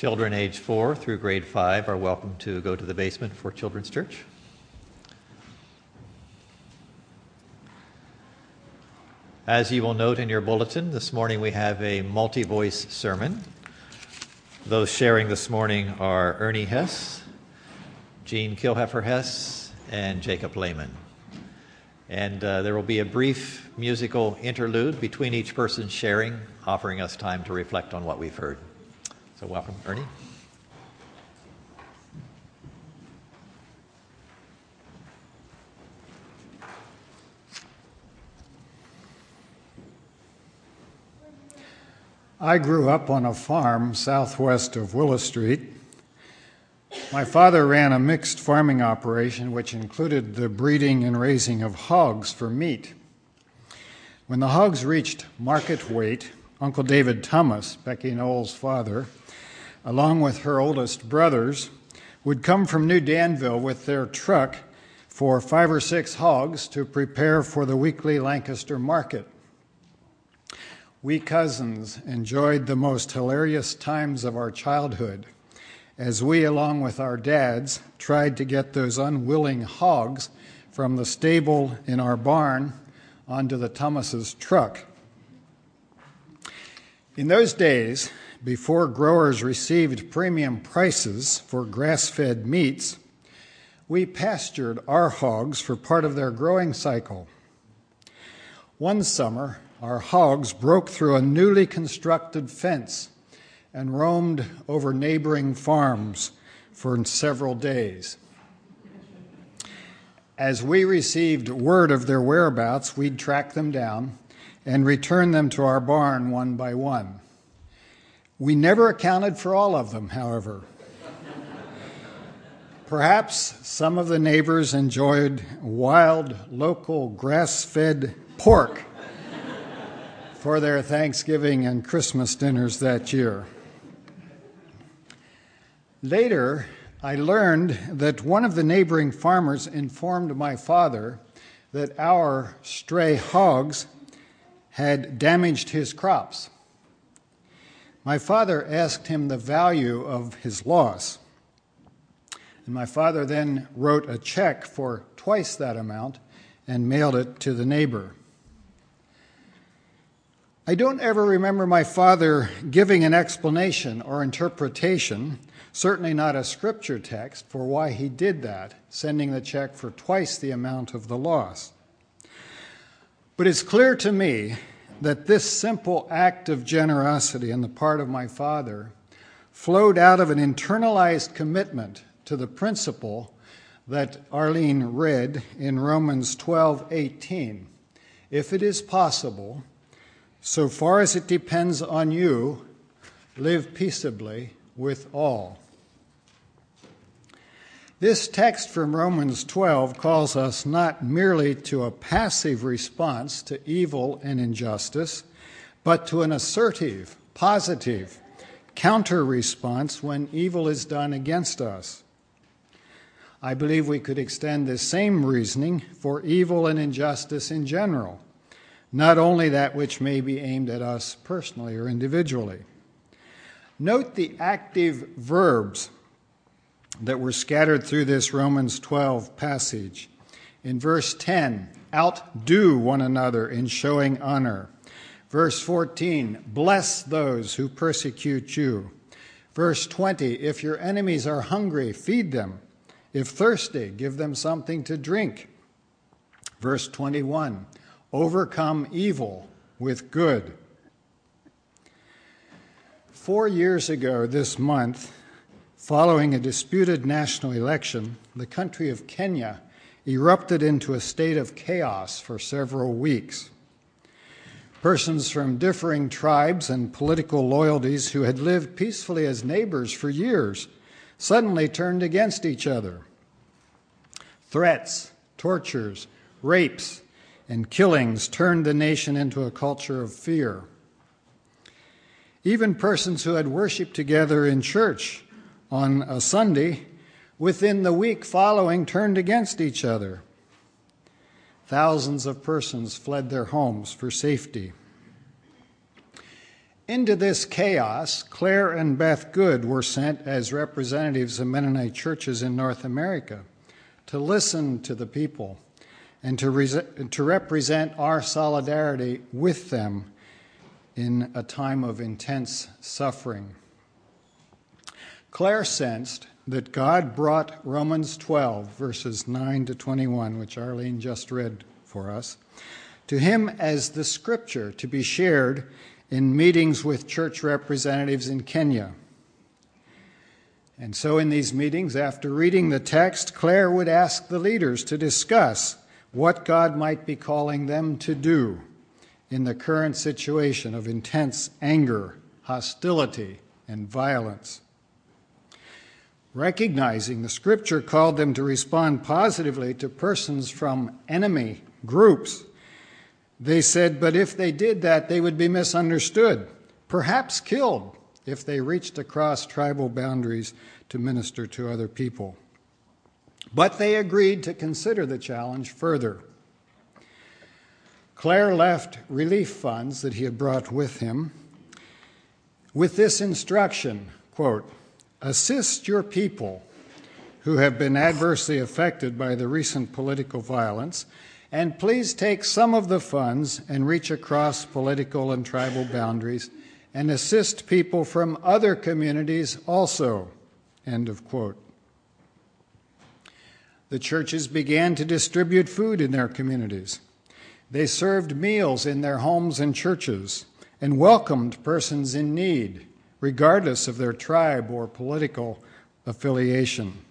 Children age four through grade five are welcome to go to the basement for Children's Church. As you will note in your bulletin, this morning we have a multi voice sermon. Those sharing this morning are Earnie Hess, Jean Kilheffer Hess, and Jacob Leaman. And uh, there will be a brief musical interlude between each person sharing, offering us time to reflect on what we've heard. So, welcome, Earnie. I grew up on a farm southwest of Willow Street. My father ran a mixed farming operation which included the breeding and raising of hogs for meat. When the hogs reached market weight, Uncle David Thomas, Becky Knowles' father, along with her oldest brothers, would come from New Danville with their truck for five or six hogs to prepare for the weekly Lancaster market. We cousins enjoyed the most hilarious times of our childhood as we, along with our dads, tried to get those unwilling hogs from the stable in our barn onto the Thomas's truck. In those days, before growers received premium prices for grass fed meats, we pastured our hogs for part of their growing cycle. One summer, our hogs broke through a newly constructed fence and roamed over neighboring farms for several days. As we received word of their whereabouts, we'd track them down and return them to our barn one by one. We never accounted for all of them, however. Perhaps some of the neighbors enjoyed wild, local, grass fed pork for their Thanksgiving and Christmas dinners that year. Later, I learned that one of the neighboring farmers informed my father that our stray hogs had damaged his crops. My father asked him the value of his loss. And my father then wrote a check for twice that amount and mailed it to the neighbor. I don't ever remember my father giving an explanation or interpretation, certainly not a scripture text, for why he did that, sending the check for twice the amount of the loss. But it's clear to me that this simple act of generosity on the part of my father flowed out of an internalized commitment to the principle that Arlene read in Romans 12:18. If it is possible, so far as it depends on you, live peaceably with all. This text from Romans 12 calls us not merely to a passive response to evil and injustice, but to an assertive, positive, counter response when evil is done against us. I believe we could extend this same reasoning for evil and injustice in general not only that which may be aimed at us personally or individually. Note the active verbs that were scattered through this Romans 12 passage. In verse 10, outdo one another in showing honor. Verse 14, bless those who persecute you. Verse 20, if your enemies are hungry, feed them. If thirsty, give them something to drink. Verse 21, overcome evil with good. Four years ago this month, following a disputed national election, the country of Kenya erupted into a state of chaos for several weeks. Persons from differing tribes and political loyalties who had lived peacefully as neighbors for years suddenly turned against each other. Threats, tortures, rapes, and killings turned the nation into a culture of fear. Even persons who had worshiped together in church on a Sunday within the week following turned against each other. Thousands of persons fled their homes for safety. Into this chaos, Claire and Beth Good were sent as representatives of Mennonite churches in North America to listen to the people and to, re- to represent our solidarity with them in a time of intense suffering. Claire sensed that God brought Romans 12, verses 9 to 21, which Arlene just read for us, to him as the scripture to be shared in meetings with church representatives in Kenya. And so, in these meetings, after reading the text, Claire would ask the leaders to discuss what God might be calling them to do in the current situation of intense anger, hostility, and violence. Recognizing the scripture called them to respond positively to persons from enemy groups, they said, but if they did that, they would be misunderstood, perhaps killed, if they reached across tribal boundaries to minister to other people. But they agreed to consider the challenge further. Claire left relief funds that he had brought with him with this instruction quote, assist your people who have been adversely affected by the recent political violence, and please take some of the funds and reach across political and tribal boundaries and assist people from other communities also. End of quote. The churches began to distribute food in their communities. They served meals in their homes and churches and welcomed persons in need, regardless of their tribe or political affiliation.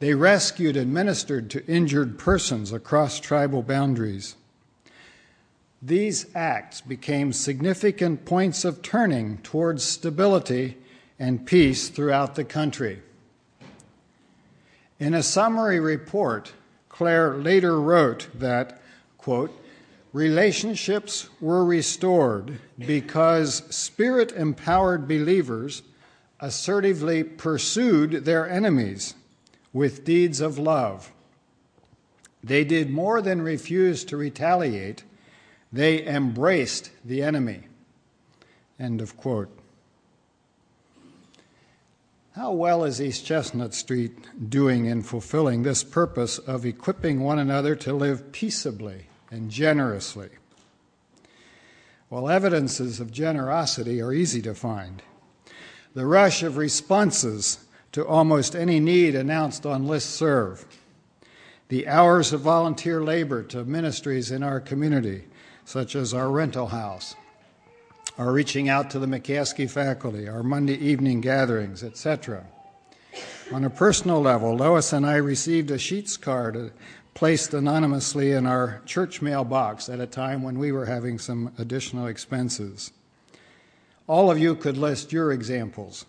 They rescued and ministered to injured persons across tribal boundaries. These acts became significant points of turning towards stability and peace throughout the country. In a summary report, Claire later wrote that, quote, relationships were restored because spirit empowered believers assertively pursued their enemies with deeds of love. They did more than refuse to retaliate, they embraced the enemy. End of quote. How well is East Chestnut Street doing in fulfilling this purpose of equipping one another to live peaceably and generously? Well, evidences of generosity are easy to find. The rush of responses to almost any need announced on list serve, the hours of volunteer labor to ministries in our community, such as our rental house, our reaching out to the McCaskey faculty, our Monday evening gatherings, etc. On a personal level, Lois and I received a Sheetz card placed anonymously in our church mailbox at a time when we were having some additional expenses. All of you could list your examples.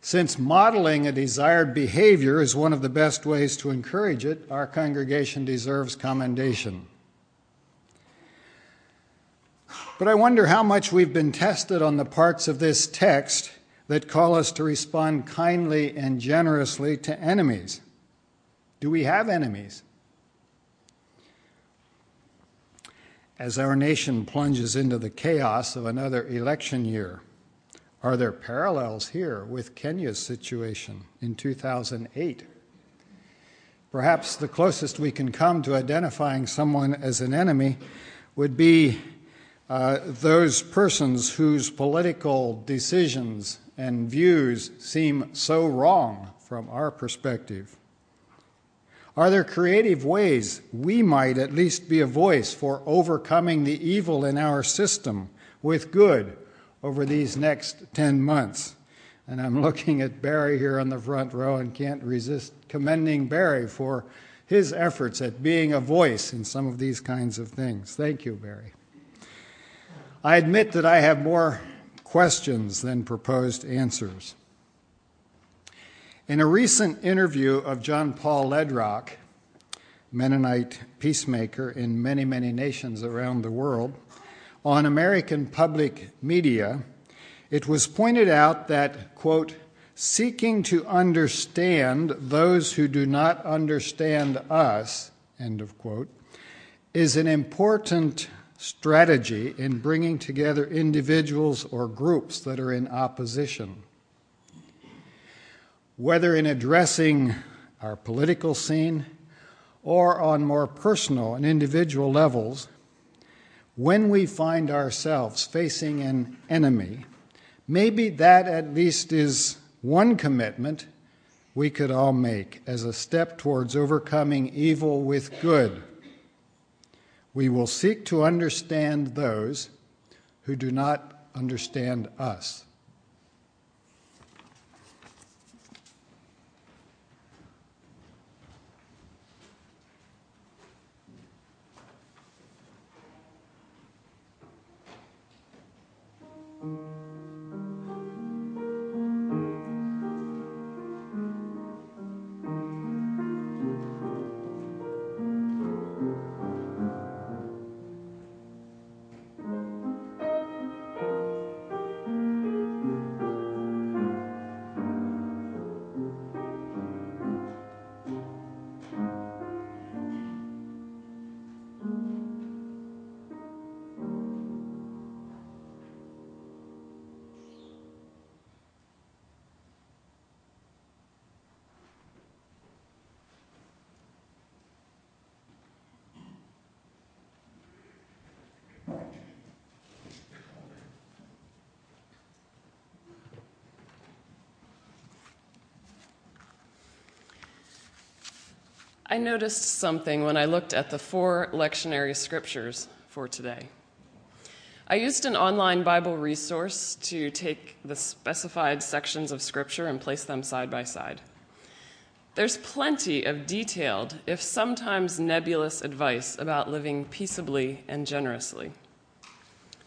Since modeling a desired behavior is one of the best ways to encourage it, our congregation deserves commendation. But I wonder how much we've been tested on the parts of this text that call us to respond kindly and generously to enemies. Do we have enemies? As our nation plunges into the chaos of another election year, are there parallels here with Kenya's situation in 2008? Perhaps the closest we can come to identifying someone as an enemy would be uh, those persons whose political decisions and views seem so wrong from our perspective? Are there creative ways we might at least be a voice for overcoming the evil in our system with good over these next 10 months? And I'm looking at Barry here on the front row and can't resist commending Barry for his efforts at being a voice in some of these kinds of things. Thank you, Barry. I admit that I have more questions than proposed answers. In a recent interview of John Paul Lederach, Mennonite peacemaker in many, many nations around the world, on American public media, it was pointed out that, quote, seeking to understand those who do not understand us, end of quote, is an important strategy in bringing together individuals or groups that are in opposition. Whether in addressing our political scene or on more personal and individual levels, when we find ourselves facing an enemy, maybe that at least is one commitment we could all make as a step towards overcoming evil with good. We will seek to understand those who do not understand us. I noticed something when I looked at the four lectionary scriptures for today. I used an online Bible resource to take the specified sections of scripture and place them side by side. There's plenty of detailed, if sometimes nebulous, advice about living peaceably and generously,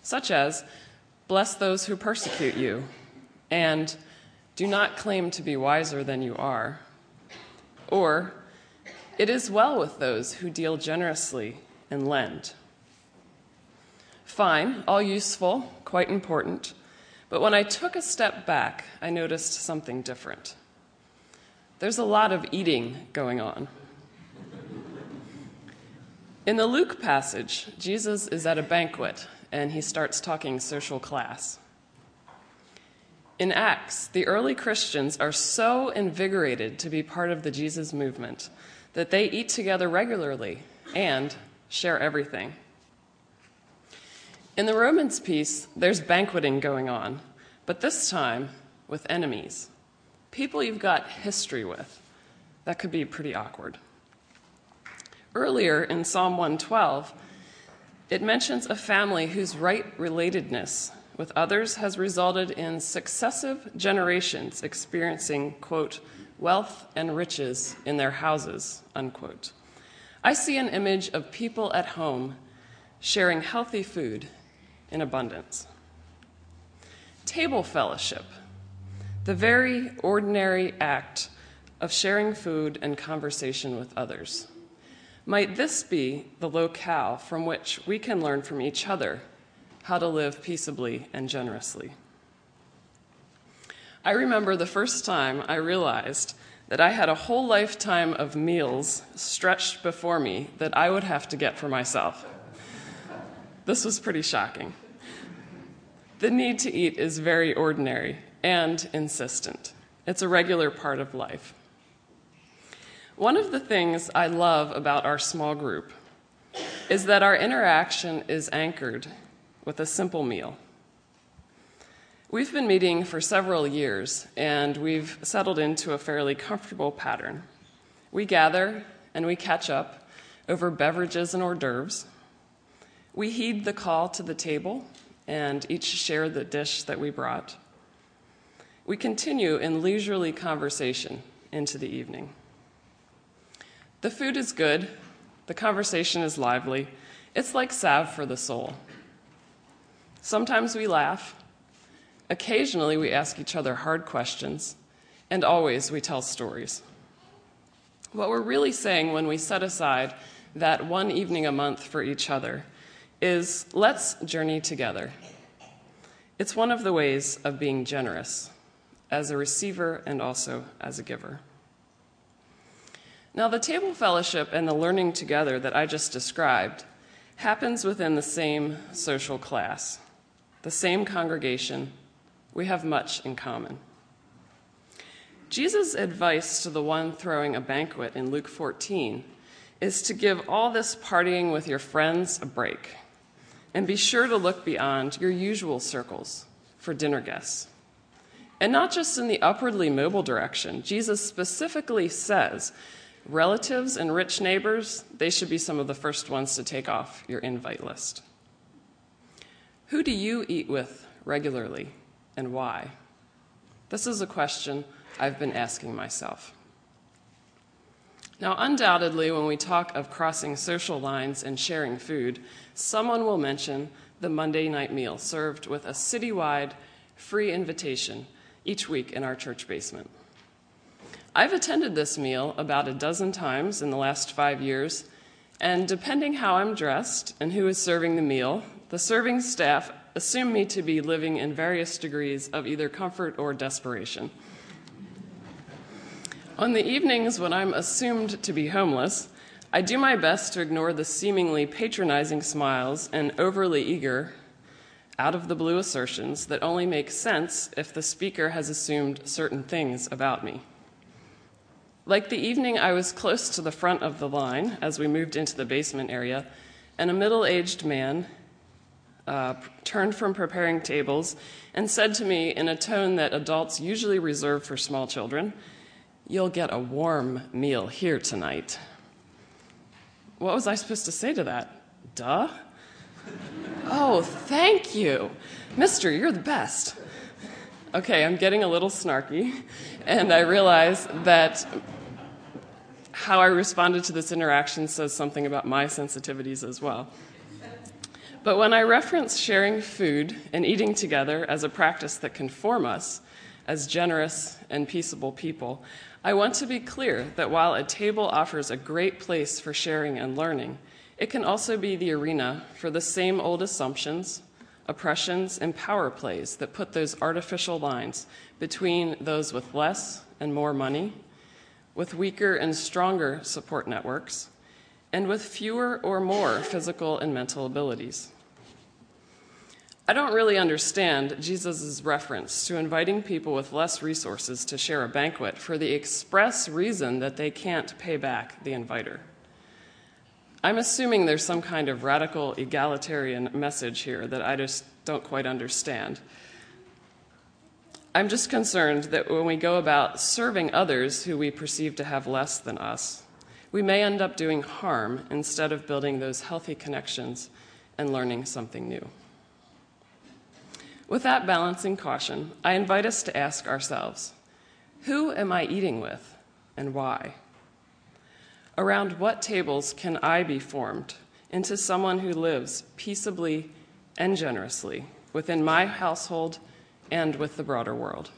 such as bless those who persecute you, and do not claim to be wiser than you are, or it is well with those who deal generously and lend. Fine, all useful, quite important, but when I took a step back, I noticed something different. There's a lot of eating going on. In the Luke passage, Jesus is at a banquet and he starts talking social class. In Acts, the early Christians are so invigorated to be part of the Jesus movement that they eat together regularly and share everything. In the Romans piece, there's banqueting going on, but this time with enemies, people you've got history with. That could be pretty awkward. Earlier in Psalm 112, it mentions a family whose right relatedness with others has resulted in successive generations experiencing, quote, wealth and riches in their houses, unquote. I see an image of people at home sharing healthy food in abundance. Table fellowship, the very ordinary act of sharing food and conversation with others. Might this be the locale from which we can learn from each other how to live peaceably and generously? I remember the first time I realized that I had a whole lifetime of meals stretched before me that I would have to get for myself. This was pretty shocking. The need to eat is very ordinary and insistent, it's a regular part of life. One of the things I love about our small group is that our interaction is anchored with a simple meal. We've been meeting for several years, and we've settled into a fairly comfortable pattern. We gather and we catch up over beverages and hors d'oeuvres. We heed the call to the table and each share the dish that we brought. We continue in leisurely conversation into the evening. The food is good, the conversation is lively. It's like salve for the soul. Sometimes we laugh, Occasionally, we ask each other hard questions, and always we tell stories. What we're really saying when we set aside that one evening a month for each other is let's journey together. It's one of the ways of being generous as a receiver and also as a giver. Now, the table fellowship and the learning together that I just described happens within the same social class, the same congregation. We have much in common. Jesus' advice to the one throwing a banquet in Luke 14 is to give all this partying with your friends a break and be sure to look beyond your usual circles for dinner guests. And not just in the upwardly mobile direction. Jesus specifically says relatives and rich neighbors, they should be some of the first ones to take off your invite list. Who do you eat with regularly and why? This is a question I've been asking myself. Now, undoubtedly, when we talk of crossing social lines and sharing food, someone will mention the Monday night meal served with a citywide free invitation each week in our church basement. I've attended this meal about a dozen times in the last five years, and depending how I'm dressed and who is serving the meal, the serving staff assume me to be living in various degrees of either comfort or desperation. On the evenings when I'm assumed to be homeless, I do my best to ignore the seemingly patronizing smiles and overly eager, out of the blue assertions that only make sense if the speaker has assumed certain things about me. Like the evening I was close to the front of the line as we moved into the basement area, and a middle aged man uh, turned from preparing tables and said to me in a tone that adults usually reserve for small children, You'll get a warm meal here tonight. What was I supposed to say to that? Duh. oh, thank you. Mister, you're the best. Okay, I'm getting a little snarky, and I realize that how I responded to this interaction says something about my sensitivities as well. But when I reference sharing food and eating together as a practice that can form us as generous and peaceable people, I want to be clear that while a table offers a great place for sharing and learning, it can also be the arena for the same old assumptions, oppressions, and power plays that put those artificial lines between those with less and more money, with weaker and stronger support networks, and with fewer or more physical and mental abilities. I don't really understand Jesus' reference to inviting people with less resources to share a banquet for the express reason that they can't pay back the inviter. I'm assuming there's some kind of radical egalitarian message here that I just don't quite understand. I'm just concerned that when we go about serving others who we perceive to have less than us, we may end up doing harm instead of building those healthy connections and learning something new. With that balancing caution, I invite us to ask ourselves who am I eating with and why? Around what tables can I be formed into someone who lives peaceably and generously within my household and with the broader world?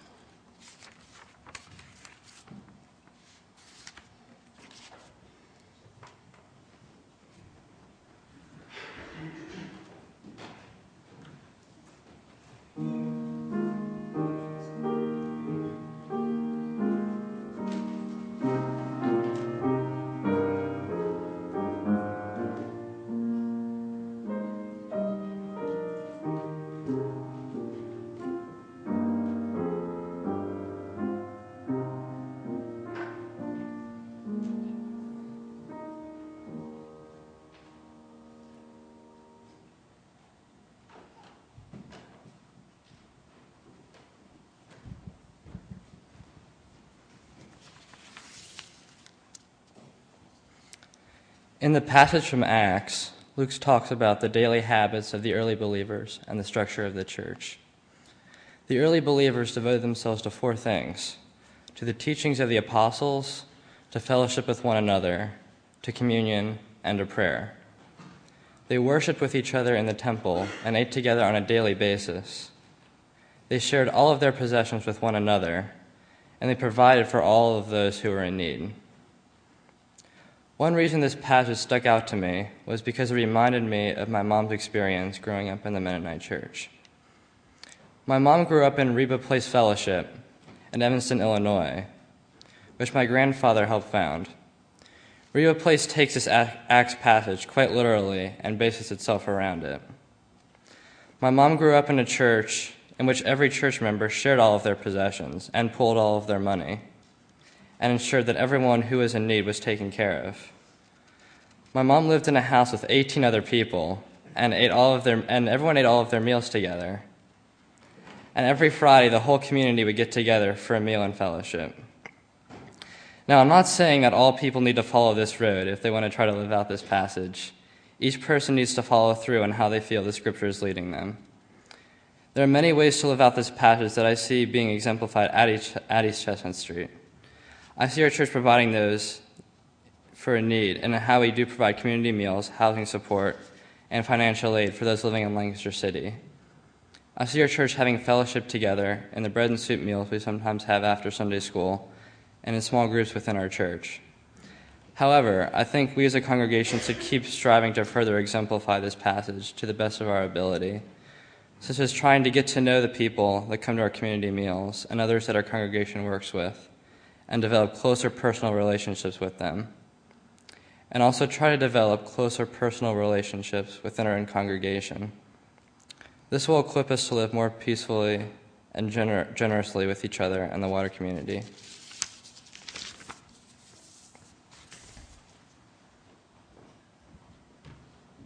In the passage from Acts, Luke talks about the daily habits of the early believers and the structure of the church. The early believers devoted themselves to four things to the teachings of the apostles, to fellowship with one another, to communion, and to prayer. They worshiped with each other in the temple and ate together on a daily basis. They shared all of their possessions with one another, and they provided for all of those who were in need. One reason this passage stuck out to me was because it reminded me of my mom's experience growing up in the Mennonite church. My mom grew up in Reba Place Fellowship in Evanston, Illinois, which my grandfather helped found. Reba Place takes this Acts passage quite literally and bases itself around it. My mom grew up in a church in which every church member shared all of their possessions and pooled all of their money and ensured that everyone who was in need was taken care of. My mom lived in a house with 18 other people and ate all of their and everyone ate all of their meals together. And every Friday the whole community would get together for a meal and fellowship. Now, I'm not saying that all people need to follow this road if they want to try to live out this passage. Each person needs to follow through on how they feel the scripture is leading them. There are many ways to live out this passage that I see being exemplified at East, at East Chestnut Street. I see our church providing those for a need and how we do provide community meals, housing support, and financial aid for those living in Lancaster City. I see our church having fellowship together in the bread and soup meals we sometimes have after Sunday school and in small groups within our church. However, I think we as a congregation should keep striving to further exemplify this passage to the best of our ability, such as trying to get to know the people that come to our community meals and others that our congregation works with, and develop closer personal relationships with them. And also try to develop closer personal relationships within our own congregation. This will equip us to live more peacefully and gener- generously with each other and the water community.